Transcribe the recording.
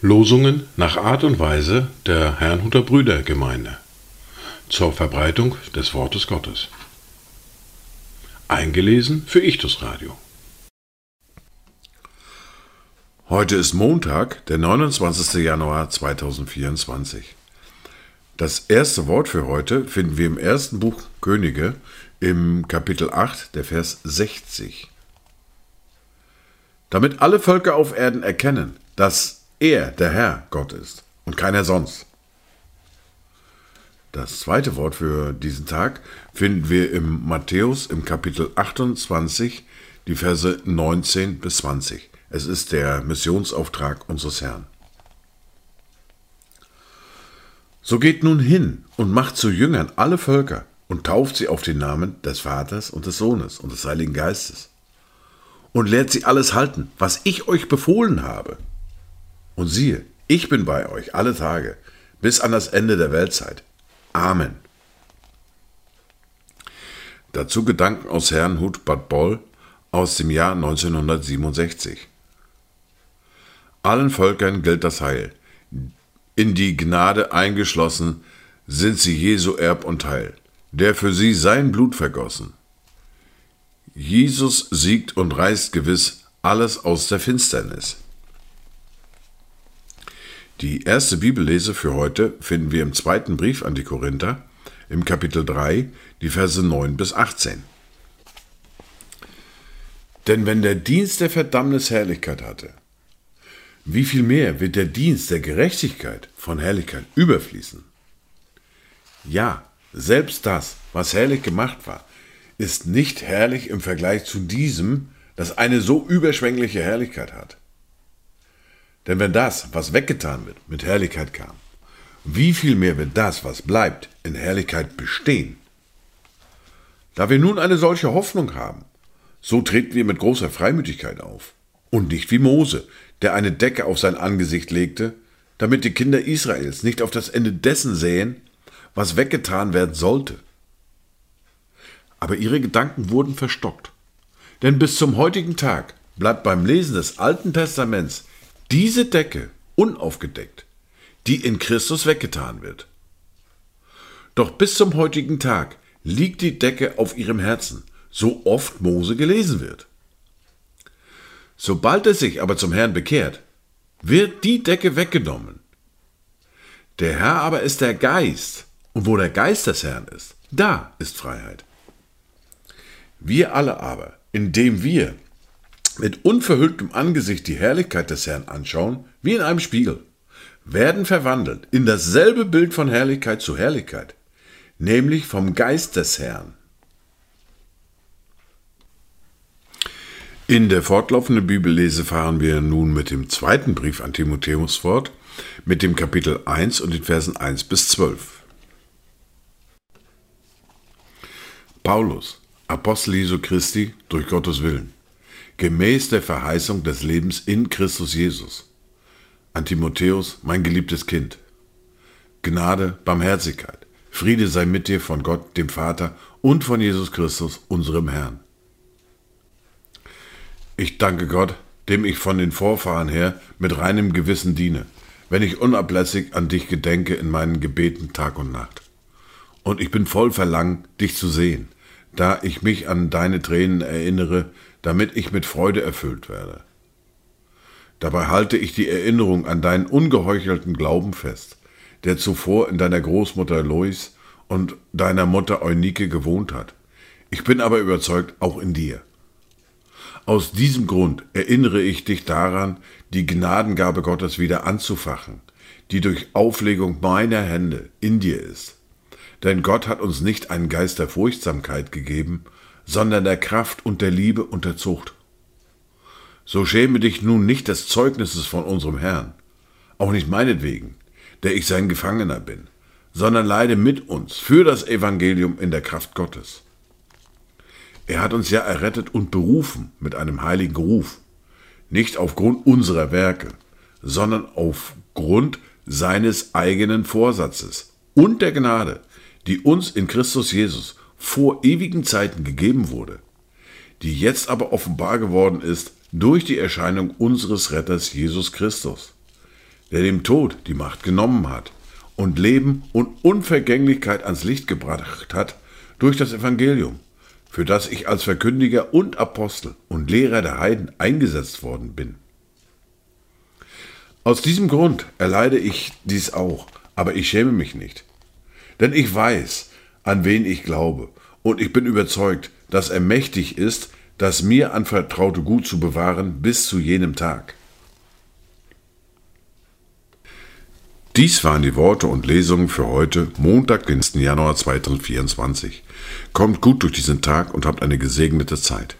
Losungen nach Art und Weise der Herrnhuter Brüdergemeinde zur Verbreitung des Wortes Gottes. Eingelesen für Ichtus Radio. Heute ist Montag, der 29. Januar 2024. Das erste Wort für heute finden wir im ersten Buch Könige im Kapitel 8, der Vers 60. Damit alle Völker auf Erden erkennen, dass er, der Herr, Gott ist und keiner sonst. Das zweite Wort für diesen Tag finden wir im Matthäus im Kapitel 28, die Verse 19 bis 20. Es ist der Missionsauftrag unseres Herrn. So geht nun hin und macht zu Jüngern alle Völker und tauft sie auf den Namen des Vaters und des Sohnes und des Heiligen Geistes und lehrt sie alles halten, was ich euch befohlen habe. Und siehe, ich bin bei euch alle Tage, bis an das Ende der Weltzeit. Amen. Dazu Gedanken aus Herrnhut Bad Boll aus dem Jahr 1967. Allen Völkern gilt das Heil. In die Gnade eingeschlossen sind sie Jesu Erb und Heil, der für sie sein Blut vergossen. Jesus siegt und reißt gewiss alles aus der Finsternis. Die erste Bibellese für heute finden wir im zweiten Brief an die Korinther, im Kapitel 3, die Verse 9 bis 18. Denn wenn der Dienst der Verdammnis Herrlichkeit hatte, wie viel mehr wird der Dienst der Gerechtigkeit von Herrlichkeit überfließen? Ja, selbst das, was herrlich gemacht war, ist nicht herrlich im Vergleich zu diesem, das eine so überschwängliche Herrlichkeit hat. Denn wenn das, was weggetan wird, mit Herrlichkeit kam, wie viel mehr wird das, was bleibt, in Herrlichkeit bestehen? Da wir nun eine solche Hoffnung haben, so treten wir mit großer Freimütigkeit auf. Und nicht wie Mose, der eine Decke auf sein Angesicht legte, damit die Kinder Israels nicht auf das Ende dessen sähen, was weggetan werden sollte. Aber ihre Gedanken wurden verstockt. Denn bis zum heutigen Tag bleibt beim Lesen des Alten Testaments diese Decke unaufgedeckt, die in Christus weggetan wird. Doch bis zum heutigen Tag liegt die Decke auf ihrem Herzen, so oft Mose gelesen wird. Sobald er sich aber zum Herrn bekehrt, wird die Decke weggenommen. Der Herr aber ist der Geist, und wo der Geist des Herrn ist, da ist Freiheit. Wir alle aber, indem wir mit unverhülltem Angesicht die Herrlichkeit des Herrn anschauen, wie in einem Spiegel, werden verwandelt in dasselbe Bild von Herrlichkeit zu Herrlichkeit, nämlich vom Geist des Herrn. In der fortlaufenden Bibellese fahren wir nun mit dem zweiten Brief an Timotheus fort, mit dem Kapitel 1 und den Versen 1 bis 12. Paulus, Apostel Jesu Christi, durch Gottes Willen gemäß der Verheißung des Lebens in Christus Jesus. An Timotheus, mein geliebtes Kind. Gnade, Barmherzigkeit, Friede sei mit dir von Gott, dem Vater und von Jesus Christus, unserem Herrn. Ich danke Gott, dem ich von den Vorfahren her mit reinem Gewissen diene, wenn ich unablässig an dich gedenke in meinen Gebeten Tag und Nacht. Und ich bin voll Verlangen, dich zu sehen, da ich mich an deine Tränen erinnere, damit ich mit Freude erfüllt werde. Dabei halte ich die Erinnerung an deinen ungeheuchelten Glauben fest, der zuvor in deiner Großmutter Lois und deiner Mutter Eunike gewohnt hat. Ich bin aber überzeugt, auch in dir. Aus diesem Grund erinnere ich dich daran, die Gnadengabe Gottes wieder anzufachen, die durch Auflegung meiner Hände in dir ist. Denn Gott hat uns nicht einen Geist der Furchtsamkeit gegeben, sondern der Kraft und der Liebe und der Zucht. So schäme dich nun nicht des Zeugnisses von unserem Herrn, auch nicht meinetwegen, der ich sein Gefangener bin, sondern leide mit uns für das Evangelium in der Kraft Gottes. Er hat uns ja errettet und berufen mit einem heiligen Ruf, nicht aufgrund unserer Werke, sondern aufgrund seines eigenen Vorsatzes und der Gnade, die uns in Christus Jesus vor ewigen Zeiten gegeben wurde, die jetzt aber offenbar geworden ist durch die Erscheinung unseres Retters Jesus Christus, der dem Tod die Macht genommen hat und Leben und Unvergänglichkeit ans Licht gebracht hat durch das Evangelium, für das ich als Verkündiger und Apostel und Lehrer der Heiden eingesetzt worden bin. Aus diesem Grund erleide ich dies auch, aber ich schäme mich nicht. Denn ich weiß, an wen ich glaube, und ich bin überzeugt, dass er mächtig ist, das mir anvertraute Gut zu bewahren bis zu jenem Tag. Dies waren die Worte und Lesungen für heute, Montag, den 1. Januar 2024. Kommt gut durch diesen Tag und habt eine gesegnete Zeit.